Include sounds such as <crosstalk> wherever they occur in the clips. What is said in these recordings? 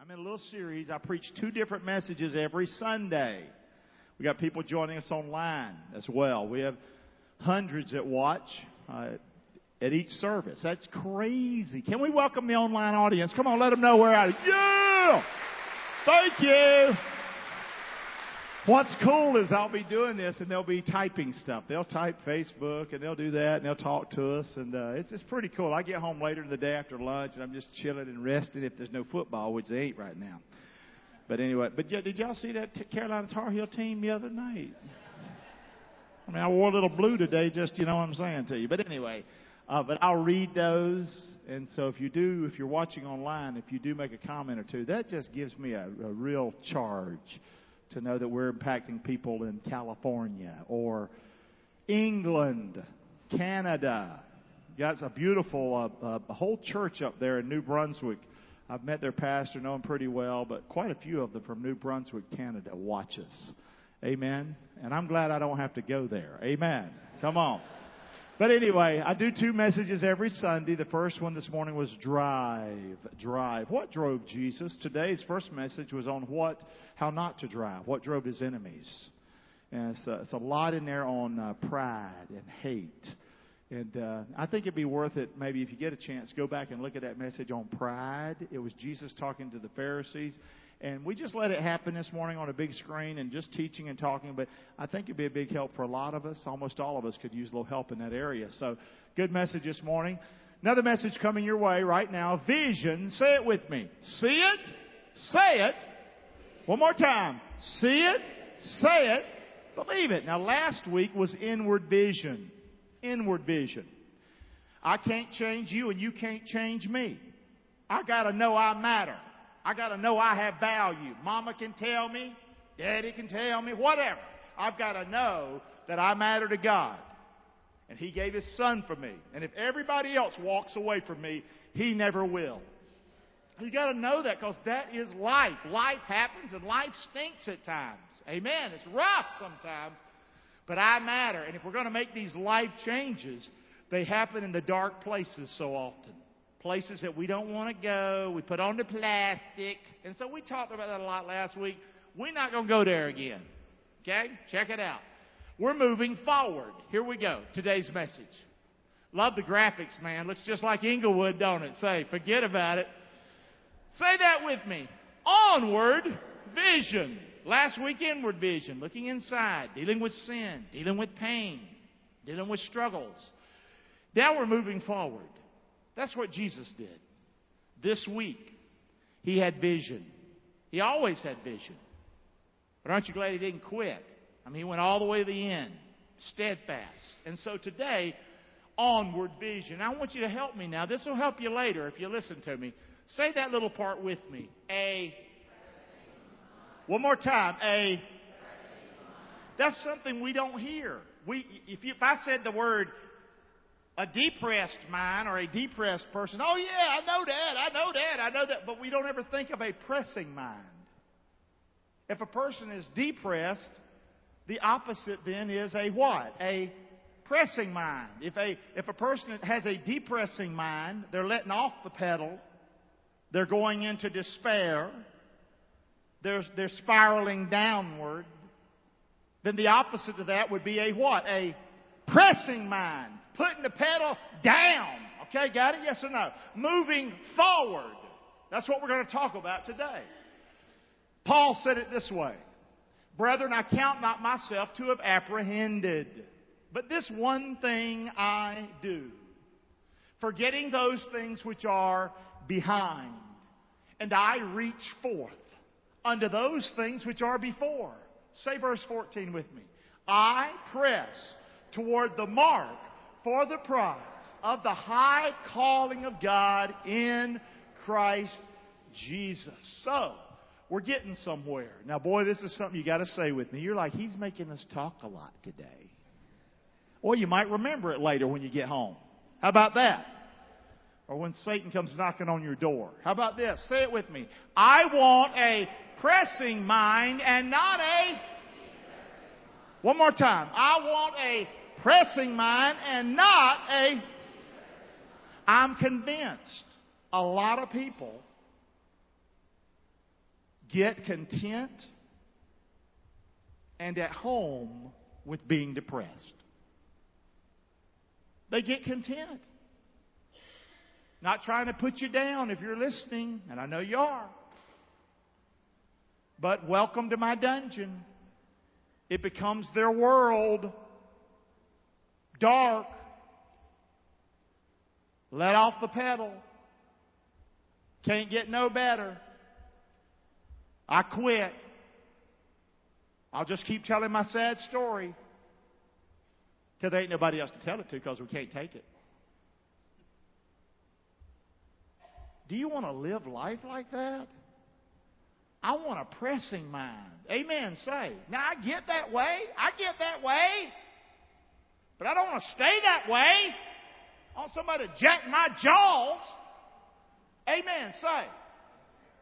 I'm in a little series. I preach two different messages every Sunday. We got people joining us online as well. We have hundreds that watch uh, at each service. That's crazy. Can we welcome the online audience? Come on, let them know we're out. Yeah! Thank you. What's cool is I'll be doing this and they'll be typing stuff. They'll type Facebook and they'll do that and they'll talk to us and uh, it's it's pretty cool. I get home later in the day after lunch and I'm just chilling and resting if there's no football, which they ain't right now. But anyway, but did y'all see that Carolina Tar Heel team the other night? I mean, I wore a little blue today, just you know what I'm saying to you. But anyway, uh, but I'll read those, and so if you do, if you're watching online, if you do make a comment or two, that just gives me a, a real charge to know that we're impacting people in California or England, Canada. Got a beautiful, uh, uh, a whole church up there in New Brunswick. I've met their pastor, know him pretty well, but quite a few of them from New Brunswick, Canada, watch us. Amen. And I'm glad I don't have to go there. Amen. Come on. But anyway, I do two messages every Sunday. The first one this morning was drive, drive. What drove Jesus? Today's first message was on what, how not to drive. What drove his enemies? And it's, uh, it's a lot in there on uh, pride and hate. And uh, I think it'd be worth it, maybe if you get a chance, go back and look at that message on pride. It was Jesus talking to the Pharisees. And we just let it happen this morning on a big screen and just teaching and talking. But I think it'd be a big help for a lot of us. Almost all of us could use a little help in that area. So, good message this morning. Another message coming your way right now. Vision. Say it with me. See it. Say it. One more time. See it. Say it. Believe it. Now, last week was inward vision. Inward vision. I can't change you and you can't change me. I gotta know I matter. I got to know I have value. Mama can tell me, daddy can tell me, whatever. I've got to know that I matter to God. And He gave His Son for me. And if everybody else walks away from me, He never will. You got to know that because that is life. Life happens and life stinks at times. Amen. It's rough sometimes, but I matter. And if we're going to make these life changes, they happen in the dark places so often places that we don't want to go. We put on the plastic. And so we talked about that a lot last week. We're not going to go there again. Okay? Check it out. We're moving forward. Here we go. Today's message. Love the graphics, man. Looks just like Inglewood, don't it? Say, forget about it. Say that with me. Onward vision. Last week, inward vision. Looking inside. Dealing with sin. Dealing with pain. Dealing with struggles. Now we're moving forward. That's what Jesus did. This week, he had vision. He always had vision. But aren't you glad he didn't quit? I mean, he went all the way to the end, steadfast. And so today, onward vision. I want you to help me now. This will help you later if you listen to me. Say that little part with me. A. One more time. A. That's something we don't hear. We, if, you, if I said the word a depressed mind or a depressed person, oh yeah, I know that, I know that, I know that, but we don't ever think of a pressing mind. If a person is depressed, the opposite then is a what? A pressing mind. If a, if a person has a depressing mind, they're letting off the pedal, they're going into despair, they're, they're spiraling downward, then the opposite of that would be a what? A pressing mind putting the pedal down. Okay, got it? Yes or no? Moving forward. That's what we're going to talk about today. Paul said it this way Brethren, I count not myself to have apprehended, but this one thing I do, forgetting those things which are behind, and I reach forth unto those things which are before. Say verse 14 with me. I press toward the mark for the prize of the high calling of God in Christ Jesus. So, we're getting somewhere. Now, boy, this is something you got to say with me. You're like, he's making us talk a lot today. Or you might remember it later when you get home. How about that? Or when Satan comes knocking on your door. How about this? Say it with me. I want a pressing mind and not a. One more time. I want a pressing mind and not a. I'm convinced a lot of people get content and at home with being depressed. They get content. Not trying to put you down if you're listening, and I know you are. But welcome to my dungeon. It becomes their world. Dark. Let off the pedal. Can't get no better. I quit. I'll just keep telling my sad story. Because there ain't nobody else to tell it to because we can't take it. Do you want to live life like that? I want a pressing mind. Amen. Say. Now I get that way. I get that way. But I don't want to stay that way. I want somebody to jack my jaws. Amen. Say.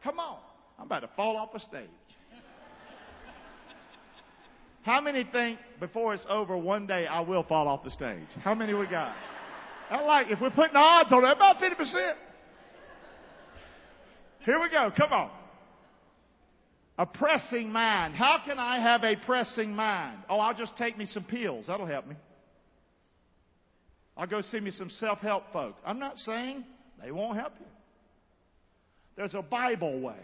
Come on. I'm about to fall off a stage. How many think before it's over one day I will fall off the stage? How many we got? I like if we're putting odds on it, about 50%. Here we go. Come on. A pressing mind. How can I have a pressing mind? Oh, I'll just take me some pills. That'll help me. I'll go see me some self help folk. I'm not saying they won't help you. There's a Bible way.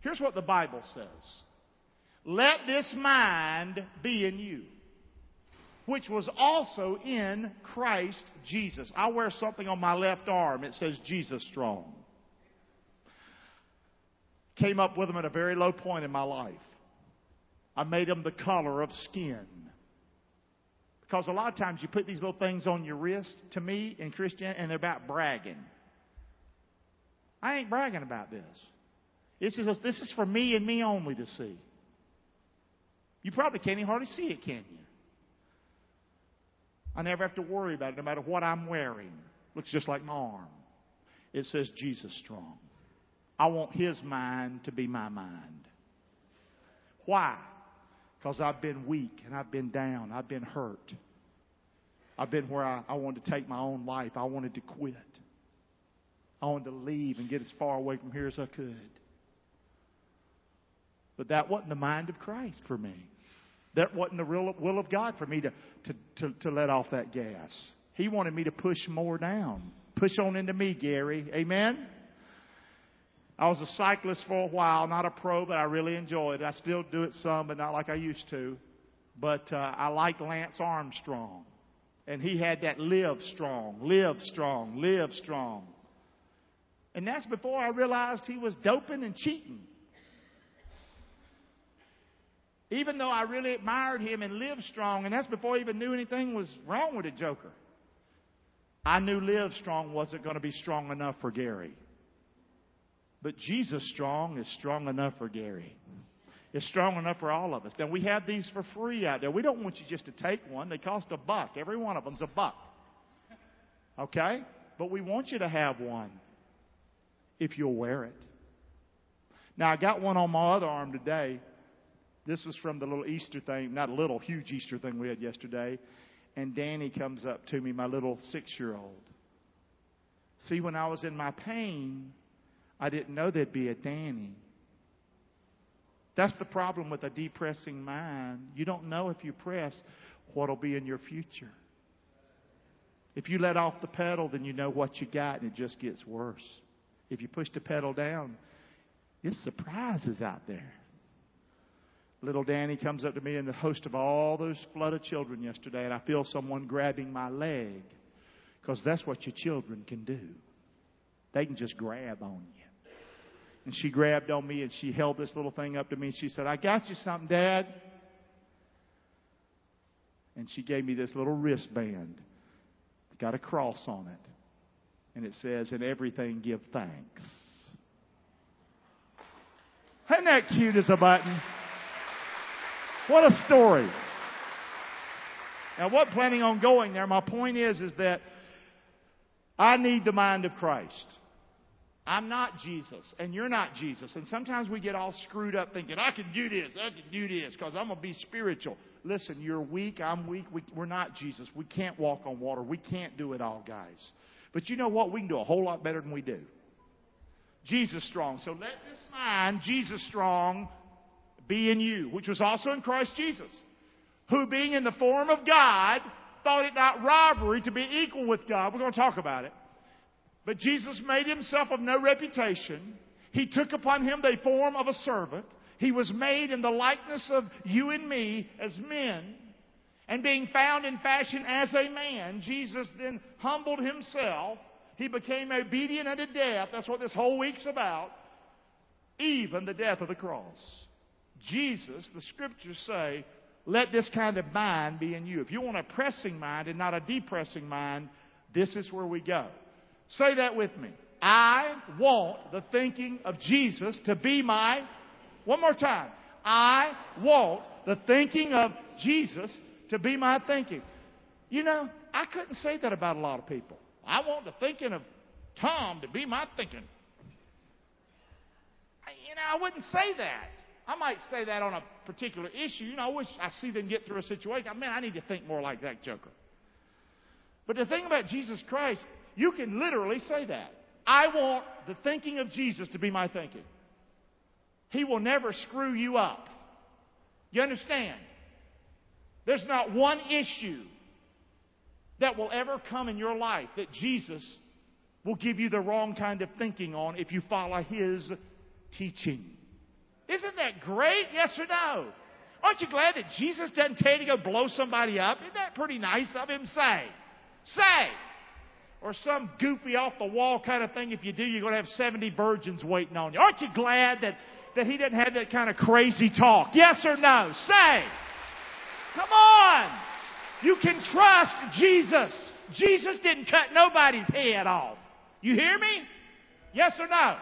Here's what the Bible says Let this mind be in you, which was also in Christ Jesus. I wear something on my left arm. It says Jesus strong came up with them at a very low point in my life. I made them the color of skin. Because a lot of times you put these little things on your wrist, to me, in Christian, and they're about bragging. I ain't bragging about this. This is, this is for me and me only to see. You probably can't even hardly see it, can you? I never have to worry about it, no matter what I'm wearing. Looks just like my arm. It says Jesus strong. I want His mind to be my mind. Why? Because I've been weak and I've been down. I've been hurt. I've been where I, I wanted to take my own life. I wanted to quit. I wanted to leave and get as far away from here as I could. But that wasn't the mind of Christ for me. That wasn't the real will of God for me to, to, to, to let off that gas. He wanted me to push more down. Push on into me, Gary. Amen? I was a cyclist for a while, not a pro, but I really enjoyed it. I still do it some, but not like I used to. But uh, I like Lance Armstrong. And he had that live strong, live strong, live strong. And that's before I realized he was doping and cheating. Even though I really admired him and lived strong, and that's before I even knew anything was wrong with the Joker. I knew Live Strong wasn't going to be strong enough for Gary. But Jesus strong is strong enough for Gary. It's strong enough for all of us. Now we have these for free out there. We don't want you just to take one. They cost a buck. Every one of them's a buck. Okay? But we want you to have one if you'll wear it. Now I got one on my other arm today. This was from the little Easter thing, not a little, huge Easter thing we had yesterday. And Danny comes up to me, my little six year old. See, when I was in my pain, I didn't know there'd be a Danny. That's the problem with a depressing mind. You don't know if you press what'll be in your future. If you let off the pedal, then you know what you got and it just gets worse. If you push the pedal down, it's surprises out there. Little Danny comes up to me in the host of all those flood of children yesterday, and I feel someone grabbing my leg because that's what your children can do. They can just grab on you. And she grabbed on me and she held this little thing up to me and she said, I got you something, Dad. And she gave me this little wristband. It's got a cross on it. And it says, In everything give thanks. Isn't that cute as a button? What a story. Now, what planning on going there? My point is, is that I need the mind of Christ. I'm not Jesus, and you're not Jesus. And sometimes we get all screwed up thinking, I can do this, I can do this, because I'm going to be spiritual. Listen, you're weak, I'm weak. We, we're not Jesus. We can't walk on water. We can't do it all, guys. But you know what? We can do a whole lot better than we do. Jesus strong. So let this mind, Jesus strong, be in you, which was also in Christ Jesus, who being in the form of God, thought it not robbery to be equal with God. We're going to talk about it. But Jesus made himself of no reputation. He took upon him the form of a servant. He was made in the likeness of you and me as men. And being found in fashion as a man, Jesus then humbled himself. He became obedient unto death. That's what this whole week's about. Even the death of the cross. Jesus, the scriptures say, let this kind of mind be in you. If you want a pressing mind and not a depressing mind, this is where we go. Say that with me. I want the thinking of Jesus to be my, one more time. I want the thinking of Jesus to be my thinking. You know, I couldn't say that about a lot of people. I want the thinking of Tom to be my thinking. You know, I wouldn't say that. I might say that on a particular issue. You know, I wish I see them get through a situation. Man, I need to think more like that joker. But the thing about Jesus Christ, you can literally say that. I want the thinking of Jesus to be my thinking. He will never screw you up. You understand? There's not one issue that will ever come in your life that Jesus will give you the wrong kind of thinking on if you follow His teaching. Isn't that great? Yes or no? Aren't you glad that Jesus doesn't tell you to go blow somebody up? Isn't that pretty nice of Him? Say. Say. Or some goofy off the wall kind of thing. If you do, you're going to have 70 virgins waiting on you. Aren't you glad that, that He didn't have that kind of crazy talk? Yes or no? Say. Come on! You can trust Jesus. Jesus didn't cut nobody's head off. You hear me? Yes or no?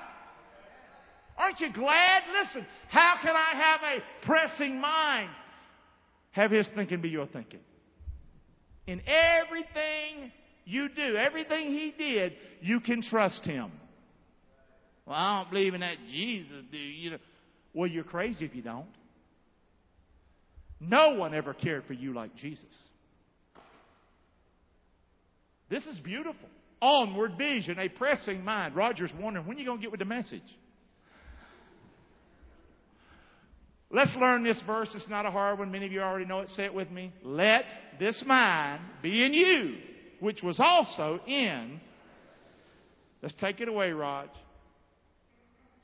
Aren't you glad? Listen, how can I have a pressing mind? Have His thinking be your thinking. In everything you do, everything He did, you can trust Him. Well, I don't believe in that Jesus, do you? Well, you're crazy if you don't. No one ever cared for you like Jesus. This is beautiful. Onward vision, a pressing mind. Roger's wondering, when are you going to get with the message? Let's learn this verse. It's not a hard one. Many of you already know it. Say it with me. Let this mind be in you, which was also in. Let's take it away, Raj.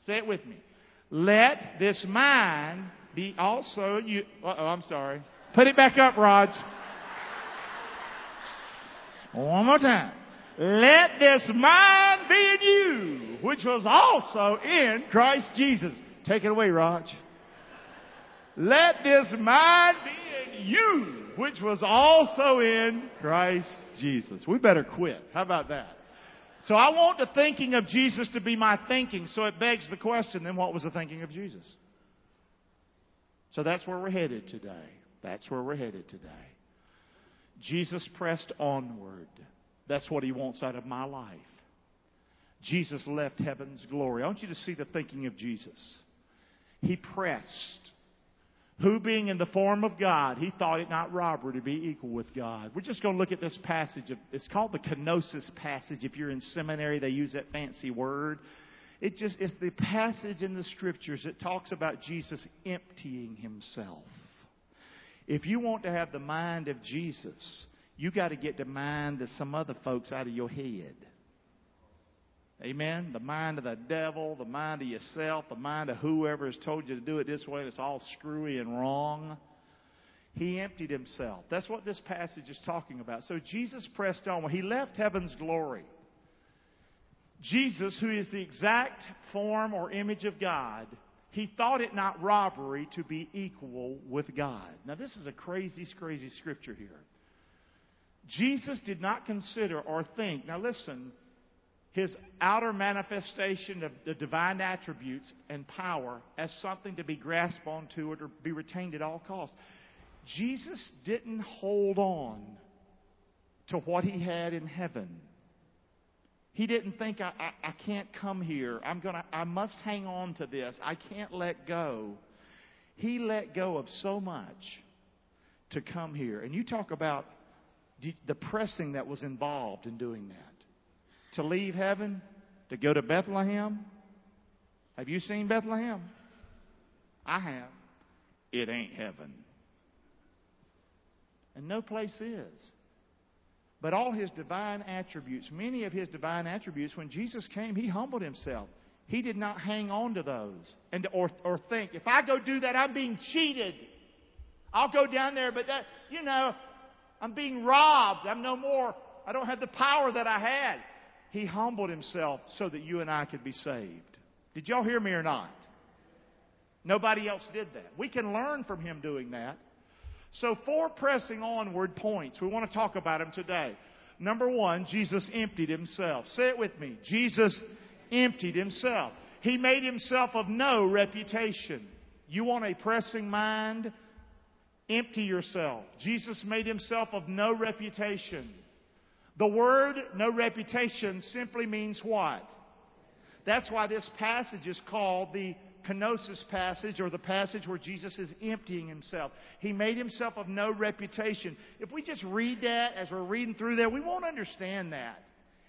Say it with me. Let this mind be also you. Oh, I'm sorry. Put it back up, Raj. One more time. Let this mind be in you, which was also in Christ Jesus. Take it away, Raj. Let this mind be in you, which was also in Christ Jesus. We better quit. How about that? So I want the thinking of Jesus to be my thinking. So it begs the question, then what was the thinking of Jesus? So that's where we're headed today. That's where we're headed today. Jesus pressed onward. That's what he wants out of my life. Jesus left heaven's glory. I want you to see the thinking of Jesus. He pressed. Who being in the form of God, he thought it not robbery to be equal with God. We're just going to look at this passage. Of, it's called the kenosis passage. If you're in seminary, they use that fancy word. It just, it's the passage in the scriptures that talks about Jesus emptying himself. If you want to have the mind of Jesus, you got to get the mind of some other folks out of your head. Amen. The mind of the devil, the mind of yourself, the mind of whoever has told you to do it this way and it's all screwy and wrong. He emptied himself. That's what this passage is talking about. So Jesus pressed on. When he left heaven's glory, Jesus, who is the exact form or image of God, he thought it not robbery to be equal with God. Now, this is a crazy, crazy scripture here. Jesus did not consider or think, now listen, his outer manifestation of the divine attributes and power as something to be grasped onto or to be retained at all costs. Jesus didn't hold on to what he had in heaven. He didn't think I, I, I can't come here. I'm gonna I must hang on to this. I can't let go. He let go of so much to come here. And you talk about the pressing that was involved in doing that. To leave heaven, to go to Bethlehem, Have you seen Bethlehem? I have. It ain't heaven. And no place is. But all his divine attributes, many of his divine attributes, when Jesus came, he humbled himself. He did not hang on to those and or, or think, if I go do that, I'm being cheated. I'll go down there, but that, you know, I'm being robbed. I'm no more, I don't have the power that I had. He humbled himself so that you and I could be saved. Did y'all hear me or not? Nobody else did that. We can learn from him doing that. So, four pressing onward points. We want to talk about them today. Number one, Jesus emptied himself. Say it with me. Jesus emptied himself. He made himself of no reputation. You want a pressing mind? Empty yourself. Jesus made himself of no reputation. The word no reputation simply means what? That's why this passage is called the kenosis passage or the passage where Jesus is emptying himself. He made himself of no reputation. If we just read that as we're reading through there, we won't understand that.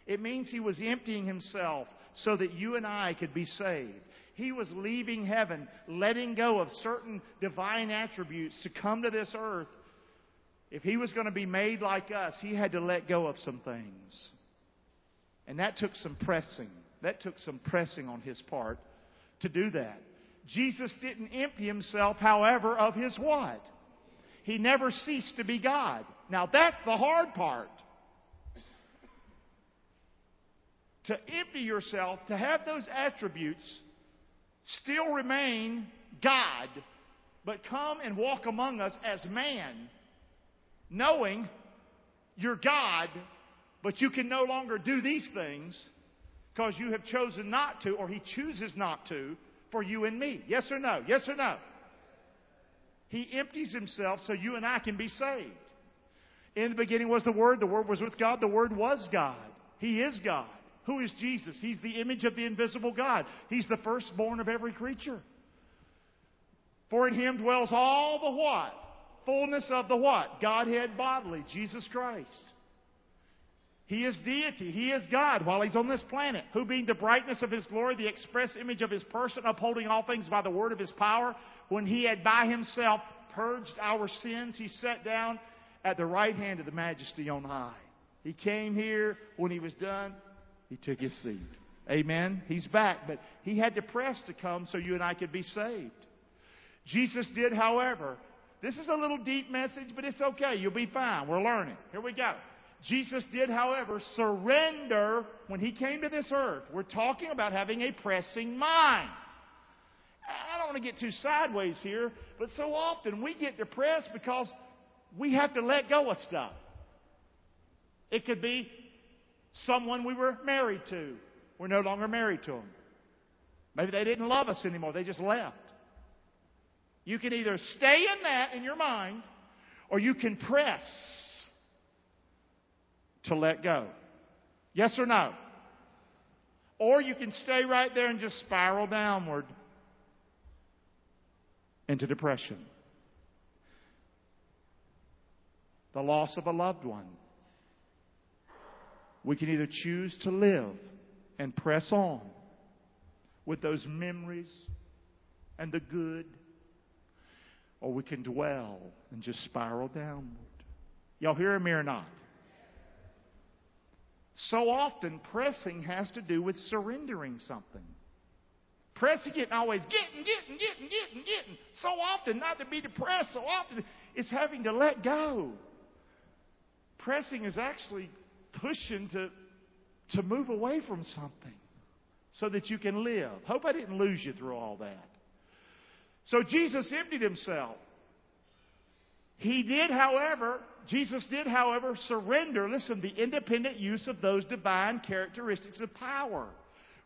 It means he was emptying himself so that you and I could be saved. He was leaving heaven, letting go of certain divine attributes to come to this earth. If he was going to be made like us, he had to let go of some things. And that took some pressing. That took some pressing on his part to do that. Jesus didn't empty himself, however, of his what? He never ceased to be God. Now that's the hard part. To empty yourself, to have those attributes, still remain God, but come and walk among us as man, knowing you're God, but you can no longer do these things because you have chosen not to, or He chooses not to, for you and me. Yes or no? Yes or no? He empties Himself so you and I can be saved. In the beginning was the Word, the Word was with God, the Word was God. He is God. Who is Jesus? He's the image of the invisible God. He's the firstborn of every creature. For in Him dwells all the what? Fullness of the what? Godhead bodily, Jesus Christ. He is deity. He is God while He's on this planet, who being the brightness of His glory, the express image of His person, upholding all things by the word of His power, when He had by Himself purged our sins, He sat down at the right hand of the majesty on high. He came here. When He was done, He took His seat. Amen. He's back, but He had to press to come so you and I could be saved. Jesus did, however, this is a little deep message, but it's okay. You'll be fine. We're learning. Here we go. Jesus did, however, surrender when he came to this earth. We're talking about having a pressing mind. I don't want to get too sideways here, but so often we get depressed because we have to let go of stuff. It could be someone we were married to. We're no longer married to them. Maybe they didn't love us anymore. They just left. You can either stay in that in your mind or you can press to let go. Yes or no? Or you can stay right there and just spiral downward into depression. The loss of a loved one. We can either choose to live and press on with those memories and the good, or we can dwell and just spiral downward. Y'all hear me or not? So often, pressing has to do with surrendering something. Pressing it and always getting, getting, getting, getting, getting. So often, not to be depressed, so often, it's having to let go. Pressing is actually pushing to, to move away from something so that you can live. Hope I didn't lose you through all that. So Jesus emptied himself. He did, however, Jesus did, however, surrender, listen, the independent use of those divine characteristics of power.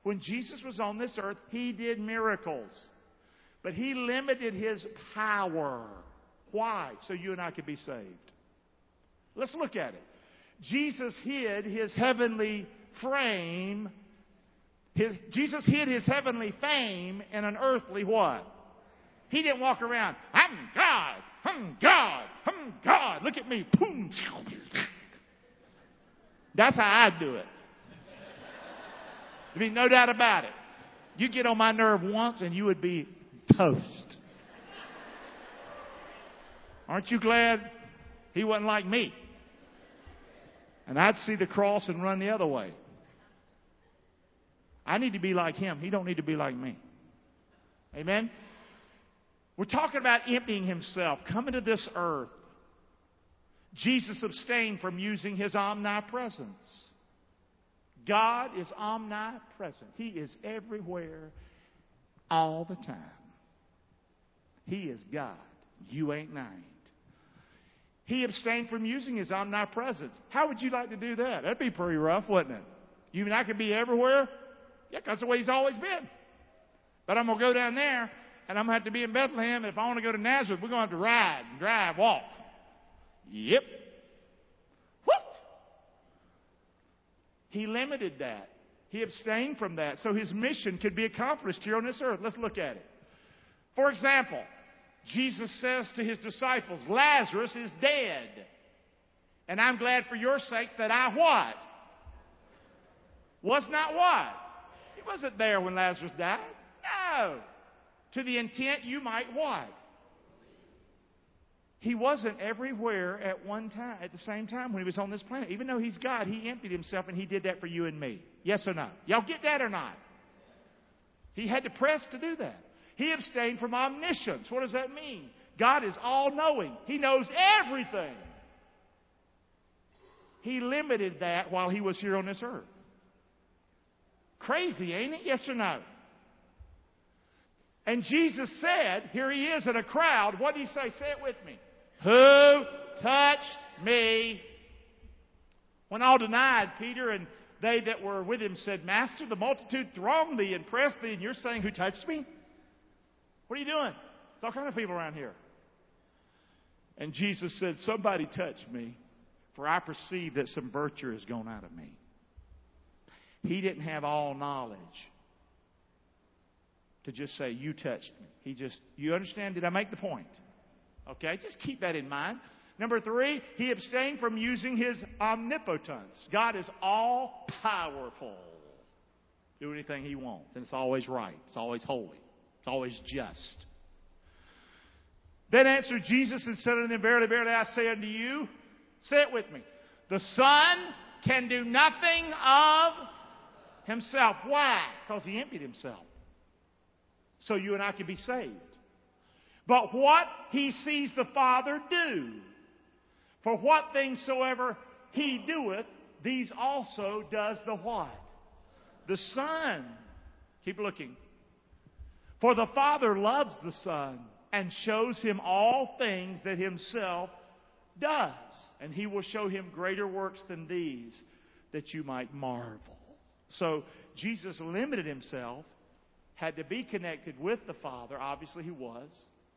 When Jesus was on this earth, he did miracles. But he limited his power. Why? So you and I could be saved. Let's look at it. Jesus hid his heavenly frame. His, Jesus hid his heavenly fame in an earthly what? He didn't walk around, I'm God. I'm God, I'm God. Look at me. Boom. That's how I do it. I mean, no doubt about it. You get on my nerve once and you would be toast. Aren't you glad he wasn't like me? And I'd see the cross and run the other way. I need to be like him. He don't need to be like me. Amen? We're talking about emptying himself, coming to this earth. Jesus abstained from using his omnipresence. God is omnipresent. He is everywhere all the time. He is God. You ain't named. He abstained from using his omnipresence. How would you like to do that? That'd be pretty rough, wouldn't it? You mean I could be everywhere? Yeah, that's the way he's always been. But I'm going to go down there, and I'm going to have to be in Bethlehem. If I want to go to Nazareth, we're going to have to ride, drive, walk. Yep. What? He limited that. He abstained from that so his mission could be accomplished here on this earth. Let's look at it. For example, Jesus says to his disciples, Lazarus is dead. And I'm glad for your sakes that I what? Was not what? He wasn't there when Lazarus died. No. To the intent you might what? He wasn't everywhere at one time, at the same time when he was on this planet. Even though he's God, he emptied himself and he did that for you and me. Yes or no? Y'all get that or not? He had to press to do that. He abstained from omniscience. What does that mean? God is all knowing, He knows everything. He limited that while He was here on this earth. Crazy, ain't it? Yes or no? And Jesus said, here he is in a crowd. What did he say? Say it with me. Who touched me? When all denied, Peter and they that were with him said, Master, the multitude thronged thee and pressed thee, and you're saying, Who touched me? What are you doing? There's all kinds of people around here. And Jesus said, Somebody touched me, for I perceive that some virtue has gone out of me. He didn't have all knowledge to just say, You touched me. He just, you understand? Did I make the point? Okay, just keep that in mind. Number three, he abstained from using his omnipotence. God is all powerful. Do anything he wants, and it's always right, it's always holy, it's always just. Then answered Jesus and said unto them, Verily, verily, I say unto you, say it with me, the Son can do nothing of himself. Why? Because he emptied himself. So you and I can be saved. But what he sees the Father do, for what things soever he doeth, these also does the what? The Son. Keep looking. For the Father loves the Son and shows him all things that himself does. And he will show him greater works than these that you might marvel. So Jesus limited himself, had to be connected with the Father. Obviously, he was.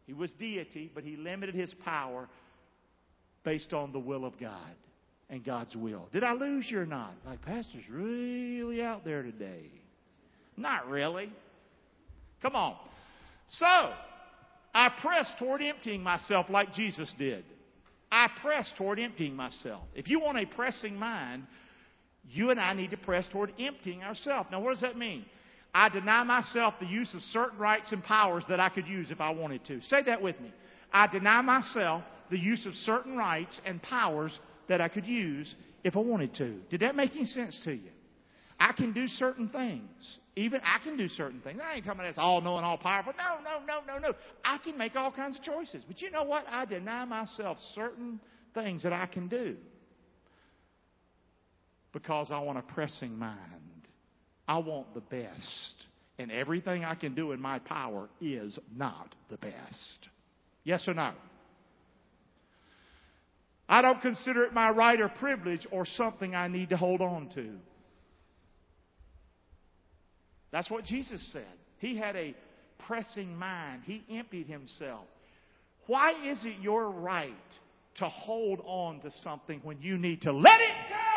He was deity, but he limited his power based on the will of God and God's will. Did I lose you or not? Like, Pastor's really out there today. Not really. Come on. So, I press toward emptying myself like Jesus did. I press toward emptying myself. If you want a pressing mind, you and I need to press toward emptying ourselves. Now, what does that mean? I deny myself the use of certain rights and powers that I could use if I wanted to. Say that with me. I deny myself the use of certain rights and powers that I could use if I wanted to. Did that make any sense to you? I can do certain things. Even I can do certain things. I ain't talking about that's all knowing, all powerful. No, no, no, no, no. I can make all kinds of choices. But you know what? I deny myself certain things that I can do because I want a pressing mind. I want the best. And everything I can do in my power is not the best. Yes or no? I don't consider it my right or privilege or something I need to hold on to. That's what Jesus said. He had a pressing mind, he emptied himself. Why is it your right to hold on to something when you need to let it go?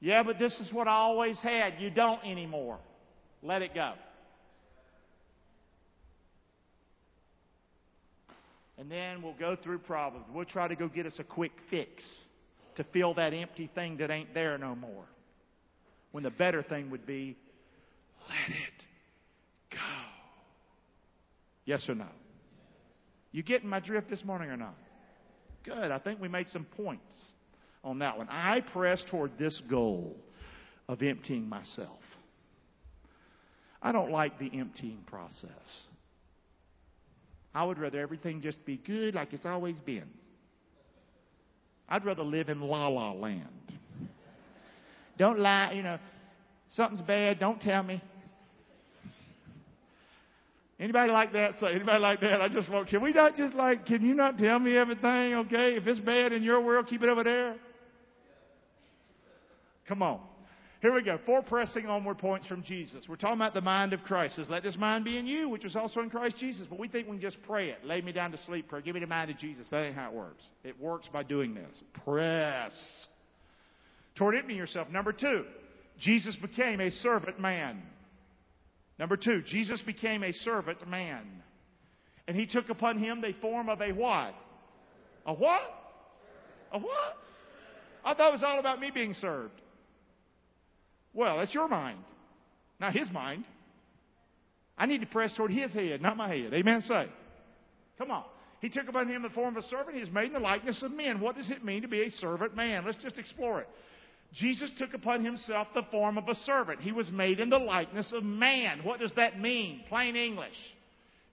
Yeah, but this is what I always had. You don't anymore. Let it go. And then we'll go through problems. We'll try to go get us a quick fix to fill that empty thing that ain't there no more. When the better thing would be, let it go. Yes or no? You getting my drift this morning or not? Good. I think we made some points on that one. I press toward this goal of emptying myself. I don't like the emptying process. I would rather everything just be good like it's always been. I'd rather live in la la land. Don't lie, you know, something's bad, don't tell me. Anybody like that? Anybody like that? I just want, can we not just like, can you not tell me everything, okay? If it's bad in your world, keep it over there. Come on. Here we go. Four pressing onward points from Jesus. We're talking about the mind of Christ. Says, let this mind be in you, which was also in Christ Jesus. But we think we can just pray it. Lay me down to sleep, prayer. Give me the mind of Jesus. That ain't how it works. It works by doing this. Press. Toward it emptying yourself. Number two, Jesus became a servant man. Number two, Jesus became a servant man. And he took upon him the form of a what? A what? A what? I thought it was all about me being served. Well, that's your mind, not his mind. I need to press toward his head, not my head. Amen. Say. Come on. He took upon him the form of a servant. He is made in the likeness of men. What does it mean to be a servant man? Let's just explore it. Jesus took upon himself the form of a servant. He was made in the likeness of man. What does that mean? Plain English.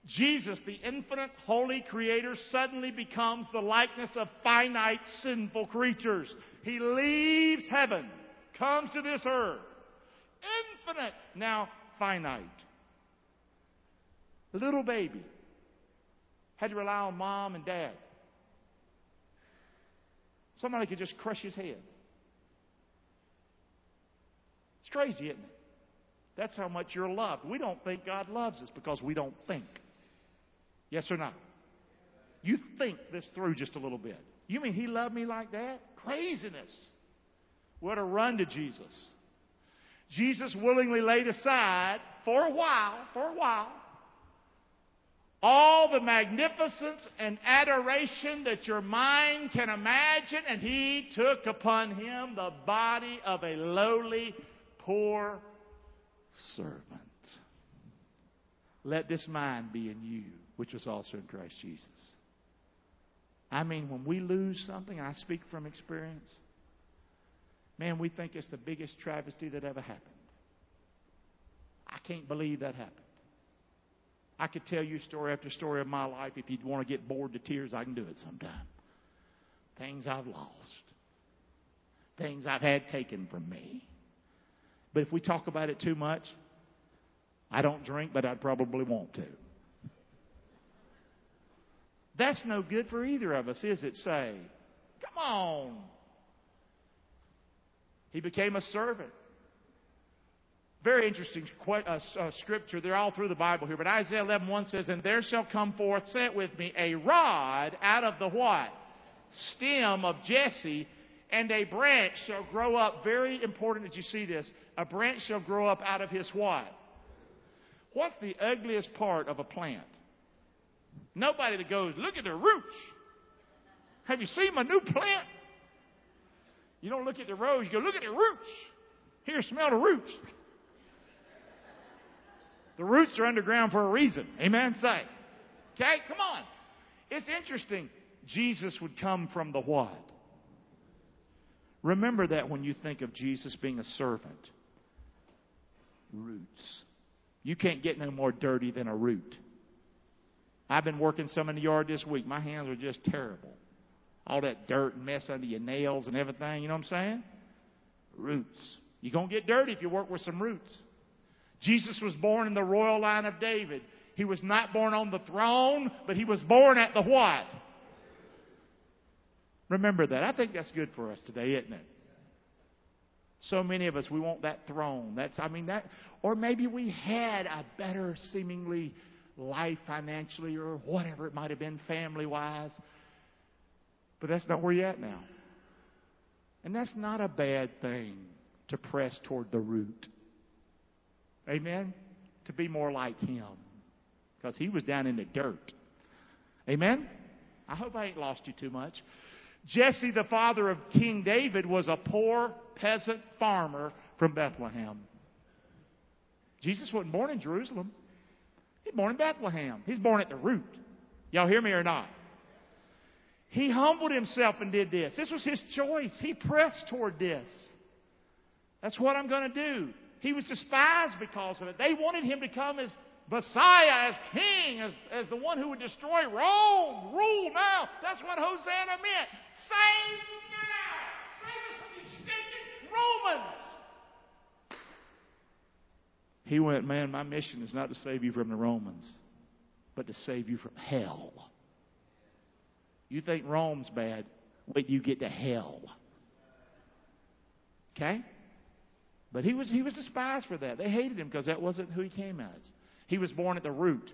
Jesus, the infinite, holy creator, suddenly becomes the likeness of finite, sinful creatures. He leaves heaven, comes to this earth. Infinite, now finite. Little baby. Had to rely on mom and dad. Somebody could just crush his head. It's crazy, isn't it? That's how much you're loved. We don't think God loves us because we don't think. Yes or no? You think this through just a little bit. You mean He loved me like that? Craziness. We ought to run to Jesus. Jesus willingly laid aside for a while, for a while, all the magnificence and adoration that your mind can imagine, and he took upon him the body of a lowly poor servant. Let this mind be in you, which was also in Christ Jesus. I mean, when we lose something, I speak from experience, man, we think it's the biggest travesty that ever happened. I can't believe that happened. I could tell you story after story of my life. If you'd want to get bored to tears, I can do it sometime. Things I've lost, things I've had taken from me. But if we talk about it too much, I don't drink, but I'd probably want to. That's no good for either of us, is it? Say, come on. He became a servant. Very interesting uh, uh, scripture. They're all through the Bible here. But Isaiah 11, 1 says, And there shall come forth, it with me, a rod out of the what? Stem of Jesse, and a branch shall grow up. Very important that you see this. A branch shall grow up out of his what? What's the ugliest part of a plant? Nobody that goes, look at the roots. Have you seen my new plant? You don't look at the rose, you go, look at the roots. Here, smell the roots. The roots are underground for a reason. Amen? Say. Okay, come on. It's interesting. Jesus would come from the what? Remember that when you think of Jesus being a servant. Roots. You can't get no more dirty than a root. I've been working some in the yard this week. My hands are just terrible. All that dirt and mess under your nails and everything, you know what I'm saying? Roots. You're going to get dirty if you work with some roots. Jesus was born in the royal line of David. He was not born on the throne, but he was born at the what? Remember that. I think that's good for us today, isn't it? So many of us, we want that throne. That's, I mean, that, or maybe we had a better seemingly life financially or whatever it might have been family wise. But that's not where you're at now. And that's not a bad thing to press toward the root. Amen? To be more like him. Because he was down in the dirt. Amen? I hope I ain't lost you too much. Jesse, the father of King David, was a poor peasant farmer from Bethlehem. Jesus wasn't born in Jerusalem. He's born in Bethlehem. He's born at the root. Y'all hear me or not? He humbled himself and did this. This was his choice. He pressed toward this. That's what I'm going to do. He was despised because of it. They wanted him to come as Messiah, as king, as, as the one who would destroy Rome, rule now. That's what Hosanna meant. Save now! Save us from these stinking Romans! He went, Man, my mission is not to save you from the Romans, but to save you from hell. You think Rome's bad, wait you get to hell. Okay? But he was, he was despised for that. They hated him because that wasn't who he came as. He was born at the root.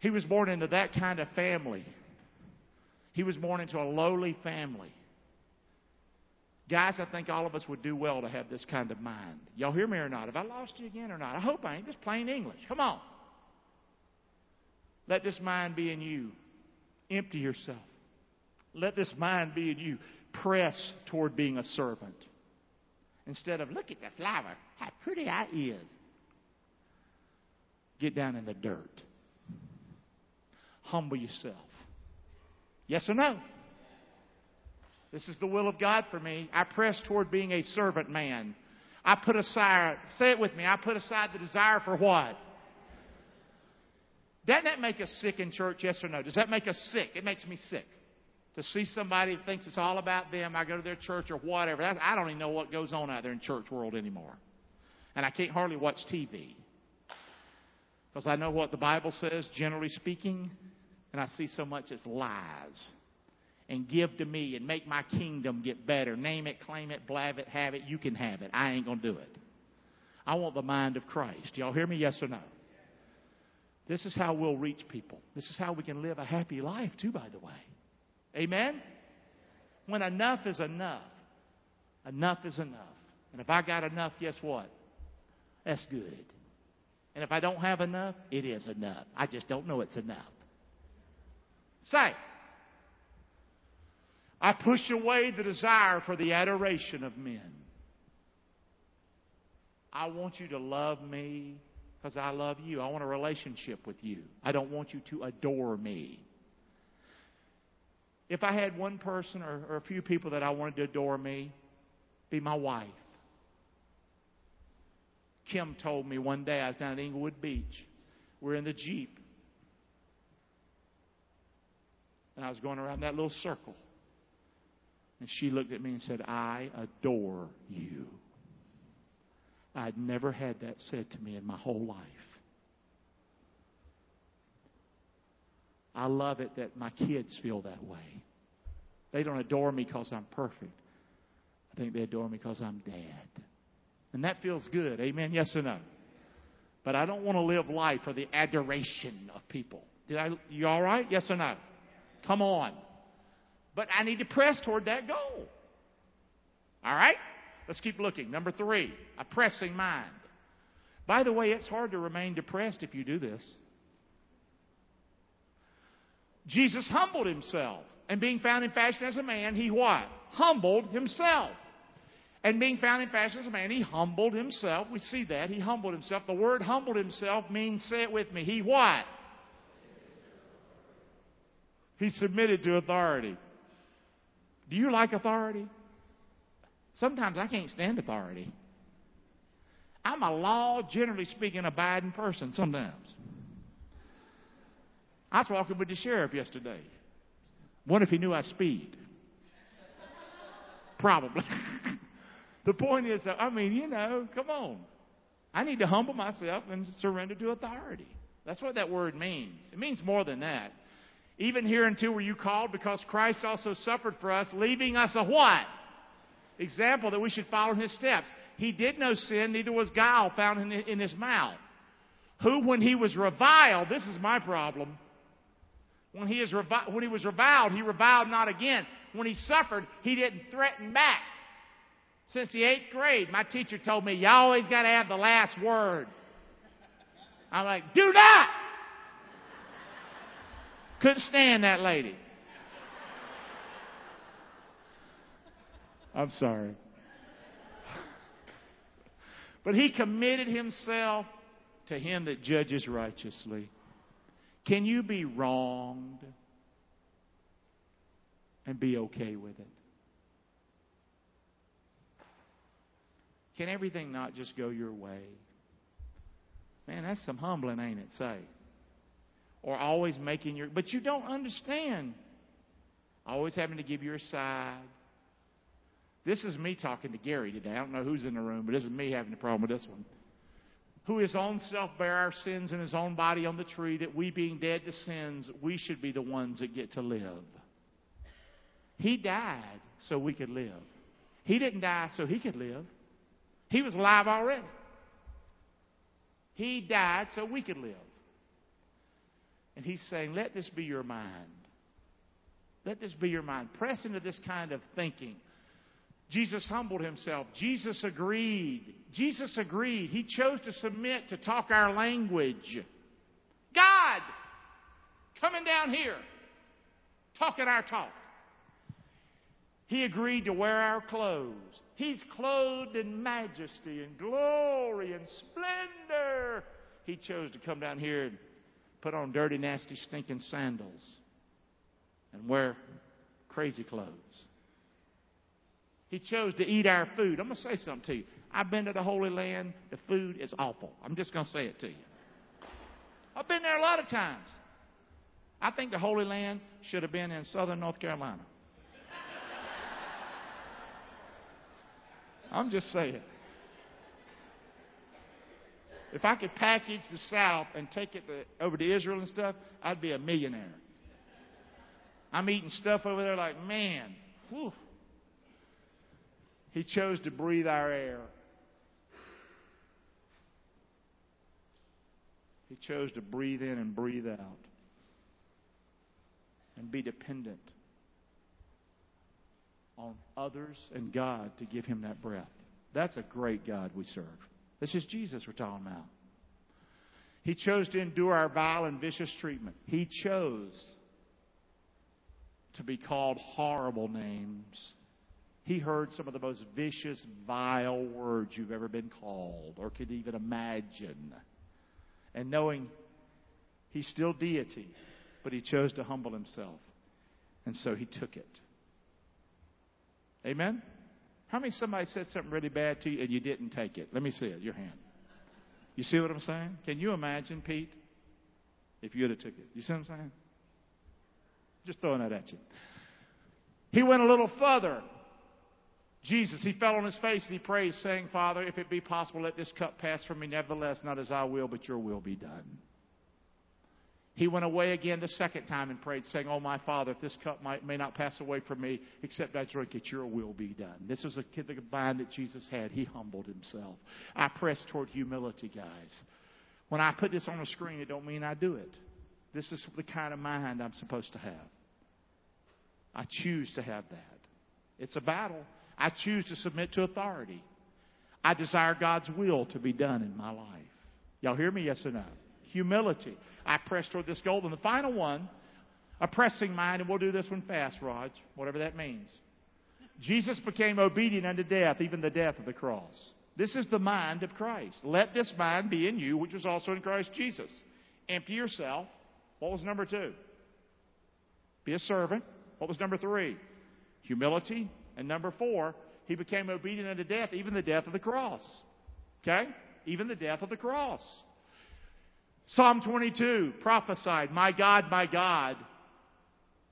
He was born into that kind of family. He was born into a lowly family. Guys, I think all of us would do well to have this kind of mind. Y'all hear me or not? Have I lost you again or not? I hope I ain't. Just plain English. Come on. Let this mind be in you. Empty yourself. Let this mind be in you. Press toward being a servant. Instead of, look at the flower, how pretty I is. Get down in the dirt. Humble yourself. Yes or no? This is the will of God for me. I press toward being a servant man. I put aside, say it with me, I put aside the desire for what? Doesn't that make us sick in church, yes or no? Does that make us sick? It makes me sick. To see somebody who thinks it's all about them, I go to their church or whatever. That, I don't even know what goes on out there in church world anymore. And I can't hardly watch TV. Because I know what the Bible says, generally speaking, and I see so much as lies. And give to me and make my kingdom get better. Name it, claim it, blab it, have it. You can have it. I ain't going to do it. I want the mind of Christ. Y'all hear me? Yes or no? This is how we'll reach people. This is how we can live a happy life, too, by the way. Amen? When enough is enough, enough is enough. And if I got enough, guess what? That's good. And if I don't have enough, it is enough. I just don't know it's enough. Say, I push away the desire for the adoration of men. I want you to love me because I love you. I want a relationship with you. I don't want you to adore me. If I had one person or, or a few people that I wanted to adore me, be my wife. Kim told me one day I was down at Englewood Beach. We're in the Jeep. And I was going around that little circle. And she looked at me and said, I adore you. I'd never had that said to me in my whole life. I love it that my kids feel that way. They don't adore me because I'm perfect. I think they adore me because I'm dad. And that feels good. Amen? Yes or no? But I don't want to live life for the adoration of people. Did I, you all right? Yes or no? Come on. But I need to press toward that goal. All right? Let's keep looking. Number three, a pressing mind. By the way, it's hard to remain depressed if you do this. Jesus humbled himself. And being found in fashion as a man, he what? Humbled himself. And being found in fashion as a man, he humbled himself. We see that. He humbled himself. The word humbled himself means, say it with me, he what? He submitted to authority. Do you like authority? Sometimes I can't stand authority. I'm a law, generally speaking, abiding person sometimes. I was walking with the sheriff yesterday. What if he knew I speed? Probably. <laughs> The point is, I mean, you know, come on. I need to humble myself and surrender to authority. That's what that word means. It means more than that. Even here until were you called because Christ also suffered for us, leaving us a what? Example that we should follow in his steps. He did no sin, neither was guile found in his mouth. Who, when he was reviled, this is my problem. When he, revi- when he was reviled, he reviled not again. When he suffered, he didn't threaten back. Since the eighth grade, my teacher told me, you always got to have the last word. I'm like, do not! Couldn't stand that lady. I'm sorry. But he committed himself to him that judges righteously. Can you be wronged and be okay with it? Can everything not just go your way? Man, that's some humbling, ain't it? Say. Or always making your. But you don't understand. Always having to give your side. This is me talking to Gary today. I don't know who's in the room, but this is me having a problem with this one. Who his own self bare our sins in his own body on the tree, that we being dead to sins, we should be the ones that get to live. He died so we could live. He didn't die so he could live. He was alive already. He died so we could live. And he's saying, let this be your mind. Let this be your mind. Press into this kind of thinking. Jesus humbled himself. Jesus agreed. Jesus agreed. He chose to submit to talk our language. God, coming down here, talking our talk. He agreed to wear our clothes. He's clothed in majesty and glory and splendor. He chose to come down here and put on dirty, nasty, stinking sandals and wear crazy clothes. He chose to eat our food. I'm going to say something to you. I've been to the Holy Land. The food is awful. I'm just going to say it to you. I've been there a lot of times. I think the Holy Land should have been in southern North Carolina. I'm just saying. If I could package the South and take it to, over to Israel and stuff, I'd be a millionaire. I'm eating stuff over there like, man, whew. He chose to breathe our air. He chose to breathe in and breathe out and be dependent on others and God to give him that breath. That's a great God we serve. This is Jesus we're talking about. He chose to endure our vile and vicious treatment. He chose to be called horrible names. He heard some of the most vicious, vile words you've ever been called or could even imagine. And knowing he's still deity, but he chose to humble himself. And so he took it. Amen? How many somebody said something really bad to you and you didn't take it? Let me see it, your hand. You see what I'm saying? Can you imagine, Pete, if you'd have took it? You see what I'm saying? Just throwing that at you. He went a little further. Jesus, he fell on his face and he prayed, saying, Father, if it be possible, let this cup pass from me. Nevertheless, not as I will, but your will be done. He went away again the second time and prayed, saying, Oh, my Father, if this cup might, may not pass away from me, except I drink it, your will be done. This is the mind that Jesus had. He humbled himself. I press toward humility, guys. When I put this on the screen, it don't mean I do it. This is the kind of mind I'm supposed to have. I choose to have that. It's a battle. I choose to submit to authority. I desire God's will to be done in my life. Y'all hear me? Yes or no? Humility. I press toward this goal. And the final one, a pressing mind, and we'll do this one fast, Raj, whatever that means. Jesus became obedient unto death, even the death of the cross. This is the mind of Christ. Let this mind be in you, which was also in Christ Jesus. Empty yourself. What was number two? Be a servant. What was number three? Humility. And number four, he became obedient unto death, even the death of the cross. Okay? Even the death of the cross. Psalm 22 prophesied, My God, my God,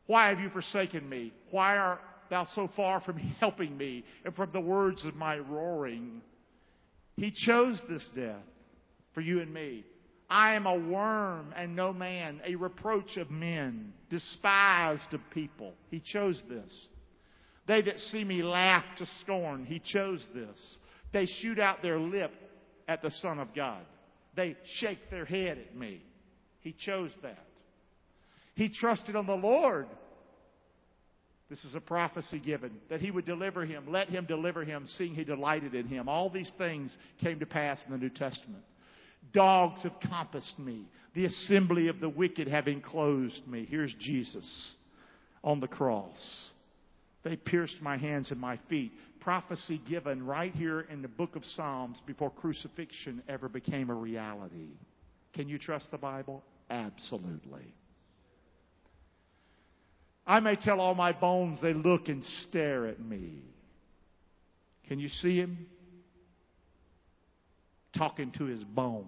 why have you forsaken me? Why art thou so far from <laughs> helping me and from the words of my roaring? He chose this death for you and me. I am a worm and no man, a reproach of men, despised of people. He chose this. They that see me laugh to scorn. He chose this. They shoot out their lip at the Son of God. They shake their head at me. He chose that. He trusted on the Lord. This is a prophecy given that he would deliver him, let him deliver him, seeing he delighted in him. All these things came to pass in the New Testament. Dogs have compassed me. The assembly of the wicked have enclosed me. Here's Jesus on the cross. They pierced my hands and my feet. Prophecy given right here in the book of Psalms before crucifixion ever became a reality. Can you trust the Bible? Absolutely. I may tell all my bones they look and stare at me. Can you see him? Talking to his bones.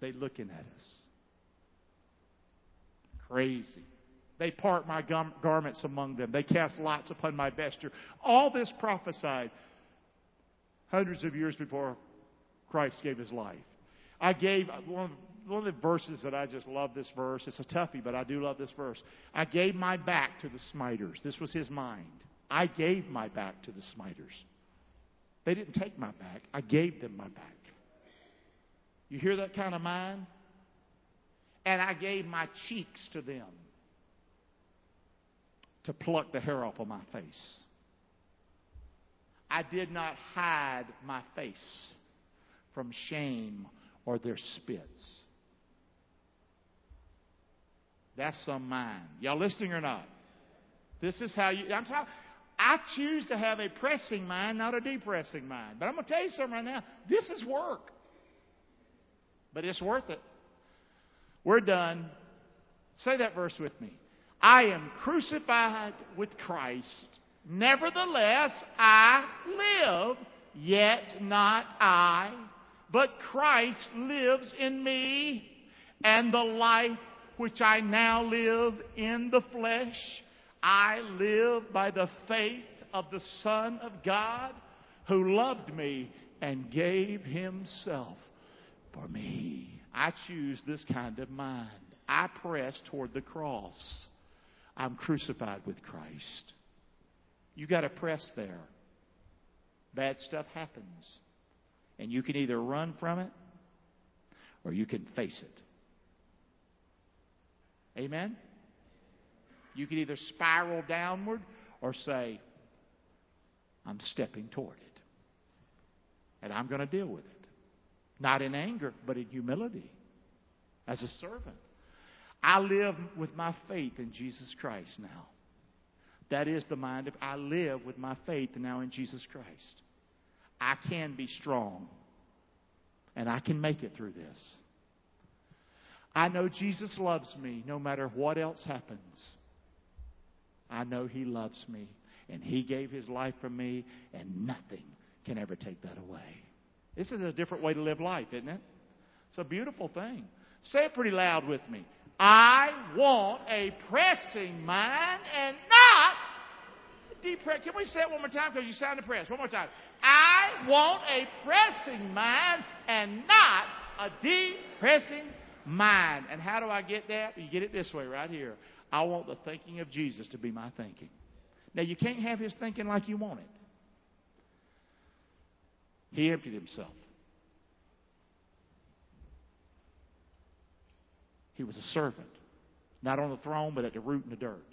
They looking at us. Crazy. They part my garments among them. They cast lots upon my vesture. All this prophesied hundreds of years before Christ gave his life. I gave one of one of the verses that I just love this verse. It's a toughie, but I do love this verse. I gave my back to the smiters. This was his mind. I gave my back to the smiters. They didn't take my back. I gave them my back. You hear that kind of mind? And I gave my cheeks to them to pluck the hair off of my face. I did not hide my face from shame or their spits. That's some mind. Y'all listening or not? This is how you. I'm talking. I choose to have a pressing mind, not a depressing mind. But I'm going to tell you something right now. This is work. But it's worth it. We're done. Say that verse with me. I am crucified with Christ. Nevertheless, I live, yet not I, but Christ lives in me, and the life which I now live in the flesh, I live by the faith of the Son of God who loved me and gave himself for me. I choose this kind of mind. I press toward the cross. I'm crucified with Christ. You got to press there. Bad stuff happens. And you can either run from it or you can face it. Amen? You can either spiral downward or say, I'm stepping toward it. And I'm going to deal with it. Not in anger, but in humility. As a servant. I live with my faith in Jesus Christ now. That is the mind of I live with my faith now in Jesus Christ. I can be strong. And I can make it through this. I know Jesus loves me no matter what else happens. I know He loves me, and He gave His life for me, and nothing can ever take that away. This is a different way to live life, isn't it? It's a beautiful thing. Say it pretty loud with me. I want a pressing mind and not a depressed. Can we say it one more time because you sound depressed? One more time. I want a pressing mind and not a depressing mind. And how do I get that? You get it this way right here. I want the thinking of Jesus to be my thinking. Now, you can't have his thinking like you want it. He emptied himself. He was a servant, not on the throne, but at the root in the dirt.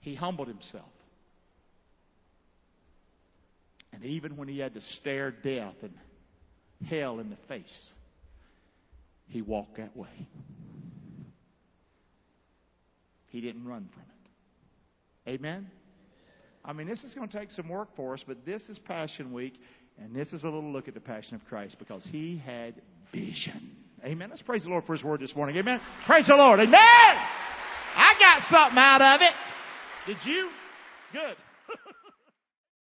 He humbled himself. And even when he had to stare death and hell in the face, he walked that way. He didn't run from it. Amen? I mean, this is going to take some work for us, but this is Passion Week, and this is a little look at the Passion of Christ because he had vision. Amen. Let's praise the Lord for his word this morning. Amen. Praise the Lord. Amen. I got something out of it. Did you? Good.